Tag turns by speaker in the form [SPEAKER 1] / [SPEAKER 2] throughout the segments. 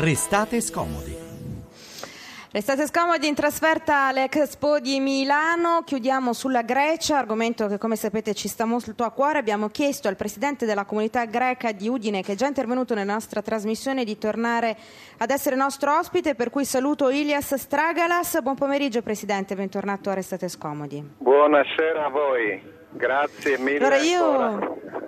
[SPEAKER 1] Restate scomodi.
[SPEAKER 2] Restate scomodi in trasferta all'Expo di Milano, chiudiamo sulla Grecia, argomento che come sapete ci sta molto a cuore. Abbiamo chiesto al presidente della comunità greca di Udine, che è già intervenuto nella nostra trasmissione, di tornare ad essere nostro ospite, per cui saluto Ilias Stragalas. Buon pomeriggio presidente, bentornato a Restate scomodi.
[SPEAKER 3] Buonasera a voi, grazie mille.
[SPEAKER 2] Allora io...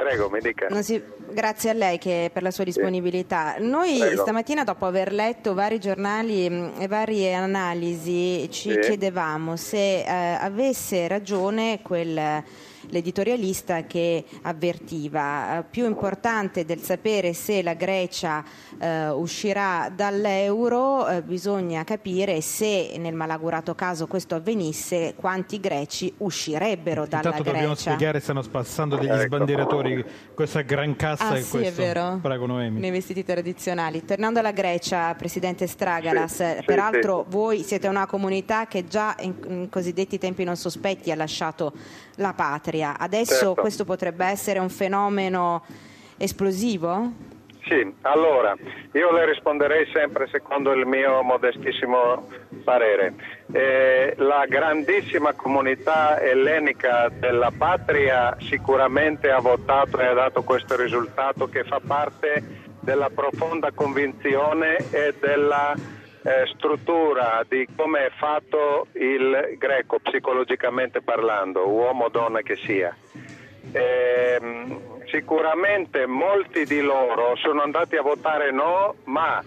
[SPEAKER 3] Prego, mi dica.
[SPEAKER 2] Si... Grazie a lei che, per la sua disponibilità. Noi
[SPEAKER 3] Prego.
[SPEAKER 2] stamattina, dopo aver letto vari giornali mh, e varie analisi, ci
[SPEAKER 3] Sì.
[SPEAKER 2] chiedevamo se eh, avesse ragione quel l'editorialista che avvertiva eh, più importante del sapere se la Grecia eh, uscirà dall'euro eh, bisogna capire se nel malaugurato caso questo avvenisse quanti greci uscirebbero dalla
[SPEAKER 4] Intanto dobbiamo
[SPEAKER 2] Grecia
[SPEAKER 4] spiegare, stanno passando degli
[SPEAKER 3] Ecco.
[SPEAKER 4] sbandieratori, questa gran cassa
[SPEAKER 2] Ah
[SPEAKER 4] e
[SPEAKER 2] sì, è
[SPEAKER 4] questo
[SPEAKER 2] vero,
[SPEAKER 4] Prago Noemi.
[SPEAKER 2] nei vestiti tradizionali. Tornando alla Grecia, Presidente Stragalas,
[SPEAKER 3] Sì, sì,
[SPEAKER 2] peraltro voi siete una comunità che già in, in cosiddetti tempi non sospetti ha lasciato la patria. Adesso
[SPEAKER 3] Certo.
[SPEAKER 2] questo potrebbe essere un fenomeno esplosivo?
[SPEAKER 3] Sì, allora, io le risponderei sempre secondo il mio modestissimo parere. Eh, la grandissima comunità ellenica della patria sicuramente ha votato e ha dato questo risultato che fa parte della profonda convinzione e della eh, struttura di come è fatto il greco psicologicamente parlando, uomo o donna che sia. Ehm, sicuramente molti di loro sono andati a votare no, ma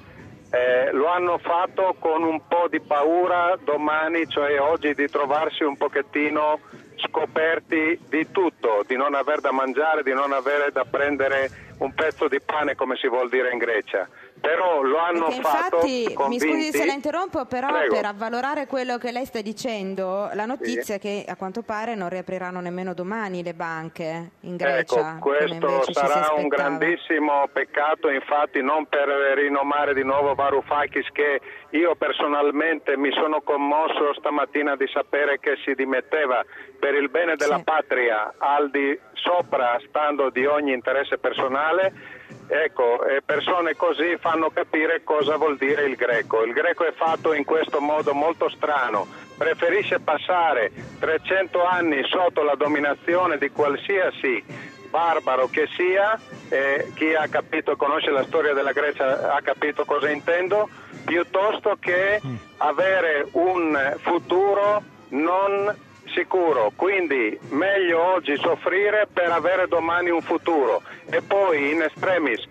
[SPEAKER 3] eh, lo hanno fatto con un po' di paura domani, cioè oggi, di trovarsi un pochettino scoperti di tutto, di non aver da mangiare, di non avere da prendere un pezzo di pane, come si vuol dire in Grecia. Però lo hanno
[SPEAKER 2] Perché
[SPEAKER 3] fatto
[SPEAKER 2] infatti, mi
[SPEAKER 3] convinti.
[SPEAKER 2] scusi se la interrompo, però
[SPEAKER 3] Prego.
[SPEAKER 2] per avvalorare quello che lei sta dicendo, la notizia è che a quanto pare non riapriranno nemmeno domani le banche in Grecia.
[SPEAKER 3] Ecco, questo sarà un grandissimo peccato, infatti non per rinomare di nuovo Varoufakis che io personalmente mi sono commosso stamattina di sapere che si dimetteva per il bene della
[SPEAKER 2] Sì.
[SPEAKER 3] patria al di sopra stando di ogni interesse personale. Ecco, persone così fanno capire cosa vuol dire il greco. Il greco è fatto in questo modo molto strano, preferisce passare 300 anni sotto la dominazione di qualsiasi barbaro che sia, e chi ha capito e conosce la storia della Grecia ha capito cosa intendo, piuttosto che avere un futuro non sicuro. Quindi meglio oggi soffrire per avere domani un futuro. E poi in estremis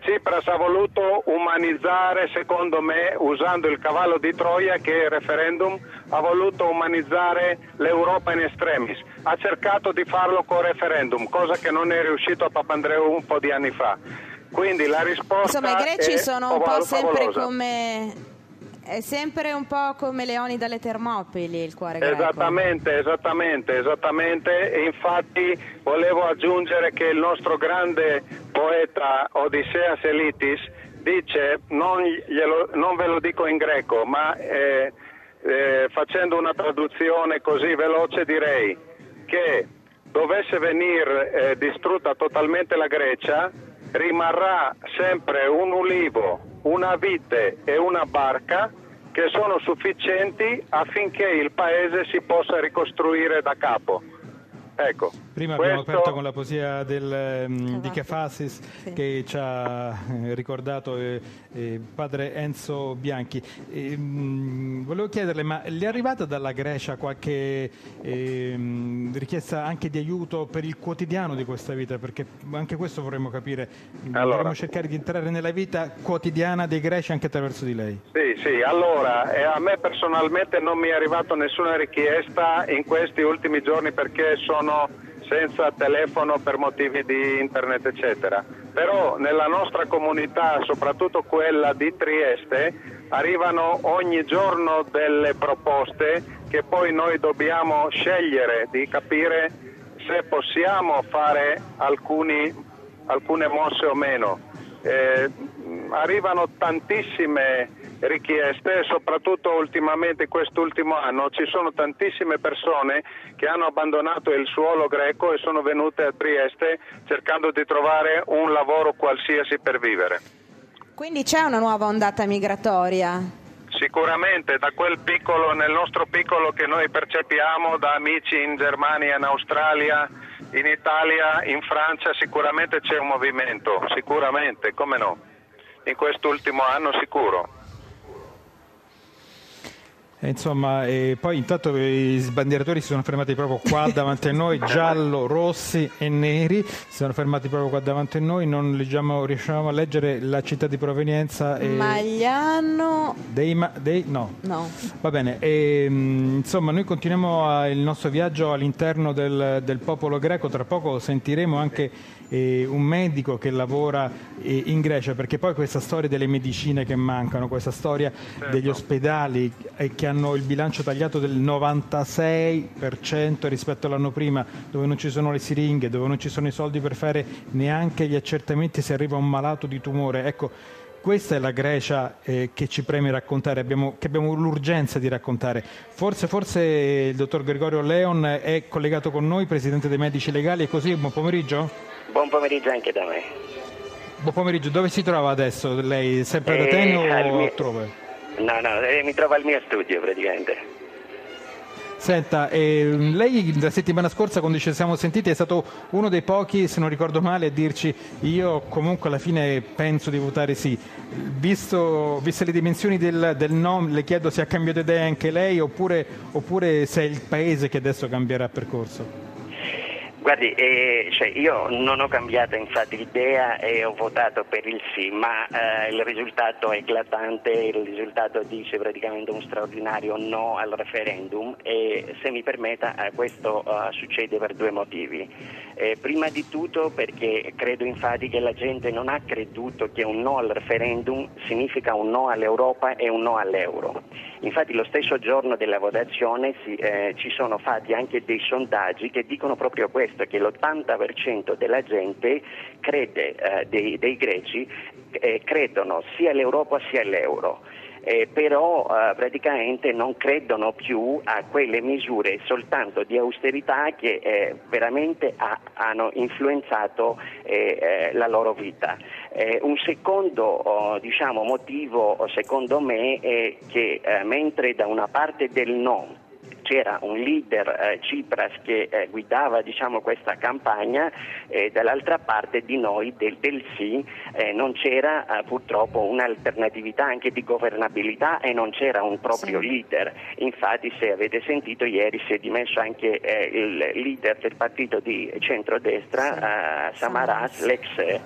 [SPEAKER 3] Tsipras ha voluto umanizzare, secondo me, usando il cavallo di Troia che è il referendum, ha voluto umanizzare l'Europa in estremis. Ha cercato di farlo con referendum, cosa che non è riuscito a Papandreou un po' di anni fa. Quindi la risposta
[SPEAKER 2] Insomma, i greci
[SPEAKER 3] è
[SPEAKER 2] sono un po'
[SPEAKER 3] favol-
[SPEAKER 2] sempre
[SPEAKER 3] favolosa.
[SPEAKER 2] come. È sempre un po' come leoni dalle Termopili il cuore greco.
[SPEAKER 3] Esattamente, esattamente, esattamente. E infatti volevo aggiungere che il nostro grande poeta Odisseas Elitis dice, non, glielo- non ve lo dico in greco, ma eh, eh, facendo una traduzione così veloce direi che dovesse venire eh, distrutta totalmente la Grecia, rimarrà sempre un ulivo, una vite e una barca che sono sufficienti affinché il paese si possa ricostruire da capo. Ecco,
[SPEAKER 4] Prima abbiamo
[SPEAKER 3] questo-
[SPEAKER 4] aperto con la poesia del, ehm, di
[SPEAKER 2] Cavazis.
[SPEAKER 4] Cafasis
[SPEAKER 2] Sì.
[SPEAKER 4] che ci ha eh, ricordato eh, eh, padre Enzo Bianchi. E, mh, volevo chiederle, ma le è arrivata dalla Grecia qualche ehm, richiesta anche di aiuto per il quotidiano di questa vita? Perché anche questo vorremmo capire.
[SPEAKER 3] Allora.
[SPEAKER 4] Vorremmo cercare di entrare nella vita quotidiana dei greci anche attraverso di lei.
[SPEAKER 3] Sì, sì, allora eh, a me personalmente non mi è arrivata nessuna richiesta in questi ultimi giorni perché sono senza telefono per motivi di internet eccetera. Però nella nostra comunità, soprattutto quella di Trieste, arrivano ogni giorno delle proposte che poi noi dobbiamo scegliere di capire se possiamo fare alcuni, alcune mosse o meno. Eh, arrivano tantissime richieste, soprattutto ultimamente in quest'ultimo anno ci sono tantissime persone che hanno abbandonato il suolo greco e sono venute a Trieste cercando di trovare un lavoro qualsiasi per vivere.
[SPEAKER 2] Quindi c'è una nuova ondata migratoria?
[SPEAKER 3] Sicuramente, da quel piccolo, nel nostro piccolo che noi percepiamo, da amici in Germania, in Australia, in Italia, in Francia, sicuramente c'è un movimento, sicuramente, come no? In quest'ultimo anno sicuro.
[SPEAKER 4] E insomma, e poi intanto i sbandieratori si sono fermati proprio qua davanti a noi, giallo, rossi e neri, si sono fermati proprio qua davanti a noi, non leggiamo, riusciamo a leggere la città di provenienza.
[SPEAKER 2] E... Magliano.
[SPEAKER 4] Dei, dei, no.
[SPEAKER 2] no.
[SPEAKER 4] Va bene, e, insomma noi continuiamo a, il nostro viaggio all'interno del, del popolo greco, tra poco sentiremo anche eh, un medico che lavora eh, in Grecia, perché poi questa storia delle medicine che mancano, questa storia certo. degli ospedali eh, che hanno il bilancio tagliato del 96% rispetto all'anno prima, dove non ci sono le siringhe, dove non ci sono i soldi per fare neanche gli accertamenti se arriva un malato di tumore. Ecco, questa è la Grecia eh, che ci preme raccontare, abbiamo, che abbiamo l'urgenza di raccontare. Forse, forse il dottor Gregorio Leon è collegato con noi, presidente dei medici legali, è così? Buon pomeriggio.
[SPEAKER 1] Buon pomeriggio anche da me.
[SPEAKER 4] Buon pomeriggio, dove si trova adesso? Lei sempre ad Atene o mio... altrove?
[SPEAKER 1] No, no, eh, mi trovo al mio studio praticamente.
[SPEAKER 4] Senta, eh, lei la settimana scorsa quando ci siamo sentiti è stato uno dei pochi, se non ricordo male, a dirci io comunque alla fine penso di votare sì. Visto, viste le dimensioni del, del, no, le chiedo se ha cambiato idea anche lei oppure, oppure se è il Paese che adesso cambierà percorso.
[SPEAKER 1] Guardi, eh, cioè io non ho cambiato infatti idea e ho votato per il sì, ma eh, il risultato è eclatante, il risultato dice praticamente un straordinario no al referendum e se mi permetta eh, questo uh, succede per due motivi. Eh, prima di tutto perché credo infatti che la gente non ha creduto che un no al referendum significa un no all'Europa e un no all'euro. Infatti lo stesso giorno della votazione si, eh, ci sono fatti anche dei sondaggi che dicono proprio questo, che l'80% della gente crede, eh, dei, dei, greci, eh, credono sia all'Europa sia all'euro eh, però eh, praticamente non credono più a quelle misure soltanto di austerità che eh, veramente ha, hanno influenzato eh, eh, la loro vita. Eh, un secondo oh, diciamo, motivo, secondo me, è che mentre da una parte del no c'era un leader eh, Cipras che eh, guidava diciamo, questa campagna e dall'altra parte di noi del, del sì eh, non c'era eh, purtroppo un'alternatività anche di governabilità e non c'era un proprio sì. leader. Infatti se avete sentito ieri si è dimesso anche eh, il leader del partito di centrodestra, sì. Samaras, l'ex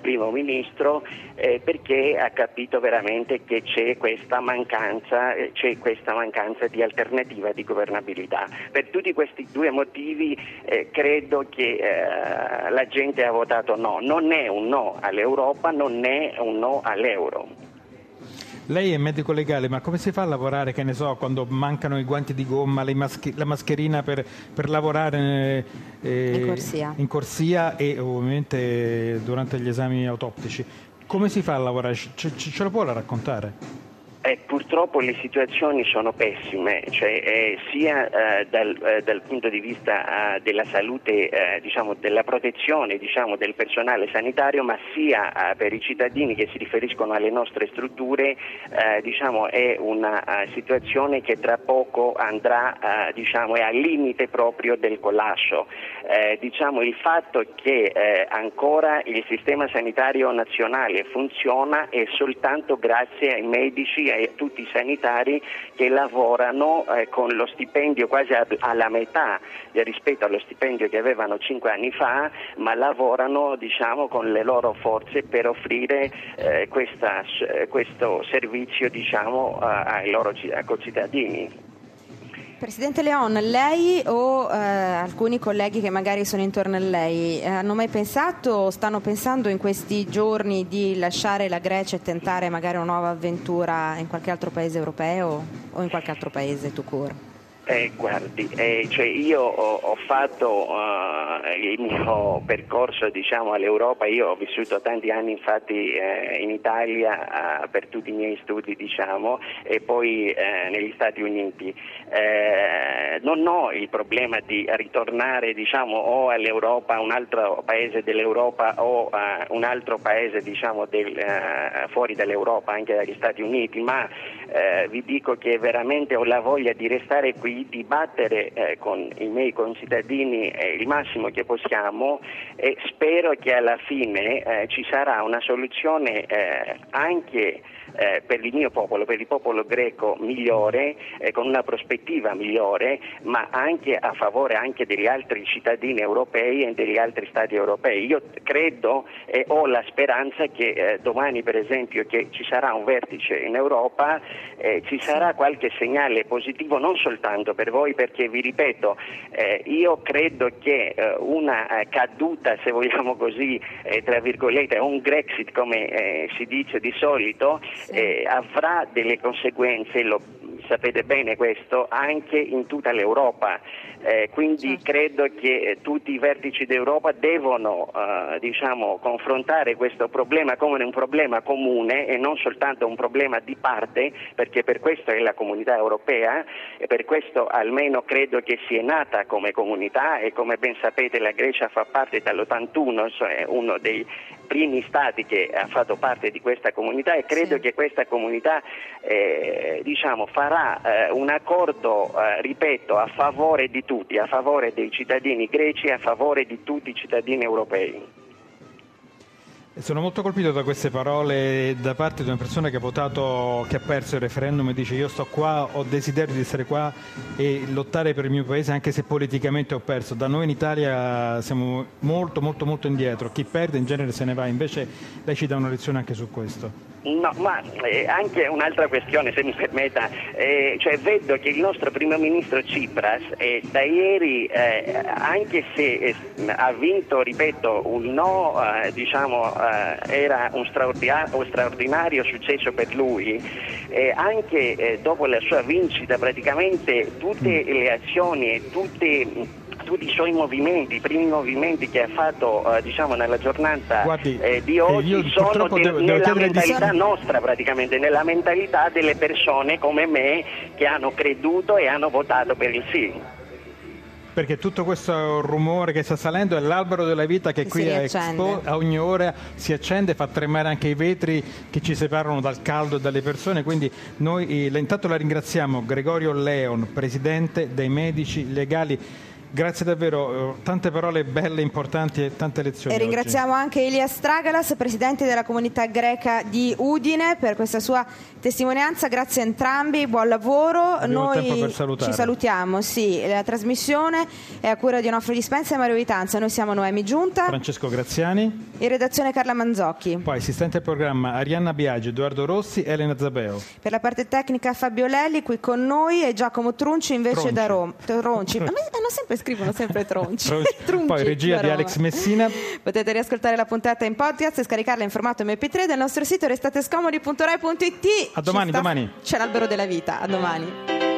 [SPEAKER 1] primo ministro, perché ha capito veramente che c'è questa mancanza, c'è questa mancanza di alternativa di governabilità. Per tutti questi due motivi eh, credo che eh, la gente ha votato no. Non è un no all'Europa, non è un no all'euro.
[SPEAKER 4] Lei è medico legale, ma come si fa a lavorare, che ne so, quando mancano i guanti di gomma, maschi- la mascherina per, per lavorare
[SPEAKER 2] eh, in, corsia.
[SPEAKER 4] in, corsia. e ovviamente durante gli esami autoptici? Come si fa a lavorare? Ce, ce, ce lo può raccontare?
[SPEAKER 1] Eh, purtroppo le situazioni sono pessime, cioè, eh, sia eh, dal, eh, dal, punto di vista eh, della salute, eh, diciamo, della protezione diciamo, del personale sanitario, ma sia per i cittadini che si riferiscono alle nostre strutture, diciamo, è una situazione che tra poco andrà, diciamo, è al limite proprio del collasso. Diciamo, il fatto che ancora il sistema sanitario nazionale funziona è soltanto grazie ai medici e a tutti i sanitari che lavorano eh, con lo stipendio quasi a, alla metà rispetto allo stipendio che avevano cinque anni fa, ma lavorano diciamo, con le loro forze per offrire eh, questa, questo servizio diciamo, ai loro concittadini.
[SPEAKER 2] Presidente Leon, lei o eh, alcuni colleghi che magari sono intorno a lei eh, hanno mai pensato o stanno pensando in questi giorni di lasciare la Grecia e tentare magari una nuova avventura in qualche altro paese europeo o in qualche altro paese tu court?
[SPEAKER 1] Eh, guardi, eh, cioè io ho, ho fatto uh, il mio percorso diciamo, all'Europa, io ho vissuto tanti anni infatti eh, in Italia uh, per tutti i miei studi diciamo, e poi eh, negli Stati Uniti. Eh, non ho il problema di ritornare diciamo, o all'Europa, un altro paese dell'Europa o a un altro paese diciamo, del, fuori dall'Europa, anche dagli Stati Uniti, ma vi dico che veramente ho la voglia di restare qui di dibattere eh, con i miei concittadini eh, il massimo che possiamo e spero che alla fine eh, ci sarà una soluzione eh, anche eh, per il mio popolo, per il popolo greco migliore, eh, con una prospettiva migliore, ma anche a favore anche degli altri cittadini europei e degli altri stati europei. Io credo e ho la speranza che eh, domani per esempio che ci sarà un vertice in Europa, eh, ci sarà qualche segnale positivo non soltanto per voi perché vi ripeto, eh, io credo che una caduta, se vogliamo così, tra virgolette, un Grexit come si dice di solito, eh, avrà delle conseguenze, lo sapete bene questo, anche in tutta l'Europa. Eh, quindi certo. credo che eh, tutti i vertici d'Europa devono eh, diciamo, confrontare questo problema come un problema comune e non soltanto un problema di parte, perché per questo è la comunità europea e per questo almeno credo che sia nata come comunità e come ben sapete la Grecia fa parte dall'81, cioè uno dei primi stati che ha fatto parte di questa comunità e credo sì. che questa comunità eh, diciamo, farà eh, un accordo, eh, ripeto, a favore di tutti, a favore dei cittadini greci e a favore di tutti i cittadini europei.
[SPEAKER 4] Sono molto colpito da queste parole da parte di una persona che ha votato, che ha perso il referendum e dice io sto qua, ho desiderio di essere qua e lottare per il mio paese anche se politicamente ho perso. Da noi in Italia siamo molto molto molto indietro, chi perde in genere se ne va, invece lei ci dà una lezione anche su questo.
[SPEAKER 1] No, ma eh, anche un'altra questione, se mi permetta, eh, cioè vedo che il nostro primo ministro Tsipras eh, da ieri, eh, anche se eh, ha vinto, ripeto, un no, eh, diciamo, era un straordinario, straordinario, successo per lui, anche dopo la sua vincita praticamente tutte le azioni e tutte tutti i suoi movimenti, i primi movimenti che ha fatto eh, diciamo, nella giornata
[SPEAKER 4] Guardi,
[SPEAKER 1] eh, di oggi sono de- devo, devo nella mentalità di... nostra praticamente, nella mentalità delle persone come me che hanno creduto e hanno votato per il sì.
[SPEAKER 4] Perché tutto questo rumore che sta salendo è l'albero della vita che, che qui a Expo a ogni ora si accende, fa tremare anche i vetri che ci separano dal caldo e dalle persone, quindi noi eh, intanto la ringraziamo Gregorio Leon, presidente dei medici legali Grazie davvero, eh, tante parole belle, importanti e tante lezioni.
[SPEAKER 2] E ringraziamo
[SPEAKER 4] oggi.
[SPEAKER 2] anche Elias Stragalas, presidente della comunità greca di Udine, per questa sua testimonianza. Grazie a entrambi, buon lavoro.
[SPEAKER 4] Abbiamo Noi
[SPEAKER 2] ci salutiamo, sì. La trasmissione è a cura di Onofrio Dispensa e Mario Vitanza. Noi siamo Noemi Giunta,
[SPEAKER 4] Francesco Graziani,
[SPEAKER 2] in redazione Carla Manzocchi.
[SPEAKER 4] Poi assistente al programma Arianna Biaggi, Edoardo Rossi Elena Zabeo.
[SPEAKER 2] Per la parte tecnica Fabio Lelli, qui con noi e Giacomo Trunci invece Tronci. da Roma. Tronci. A me hanno sempre scrivono sempre tronci.
[SPEAKER 4] tronci. Poi regia di Alex Messina.
[SPEAKER 2] Potete riascoltare la puntata in podcast e scaricarla in formato MP3 dal nostro sito restatescomodi.rai.it.
[SPEAKER 4] A domani,
[SPEAKER 2] sta...
[SPEAKER 4] domani.
[SPEAKER 2] C'è l'albero della vita, a domani.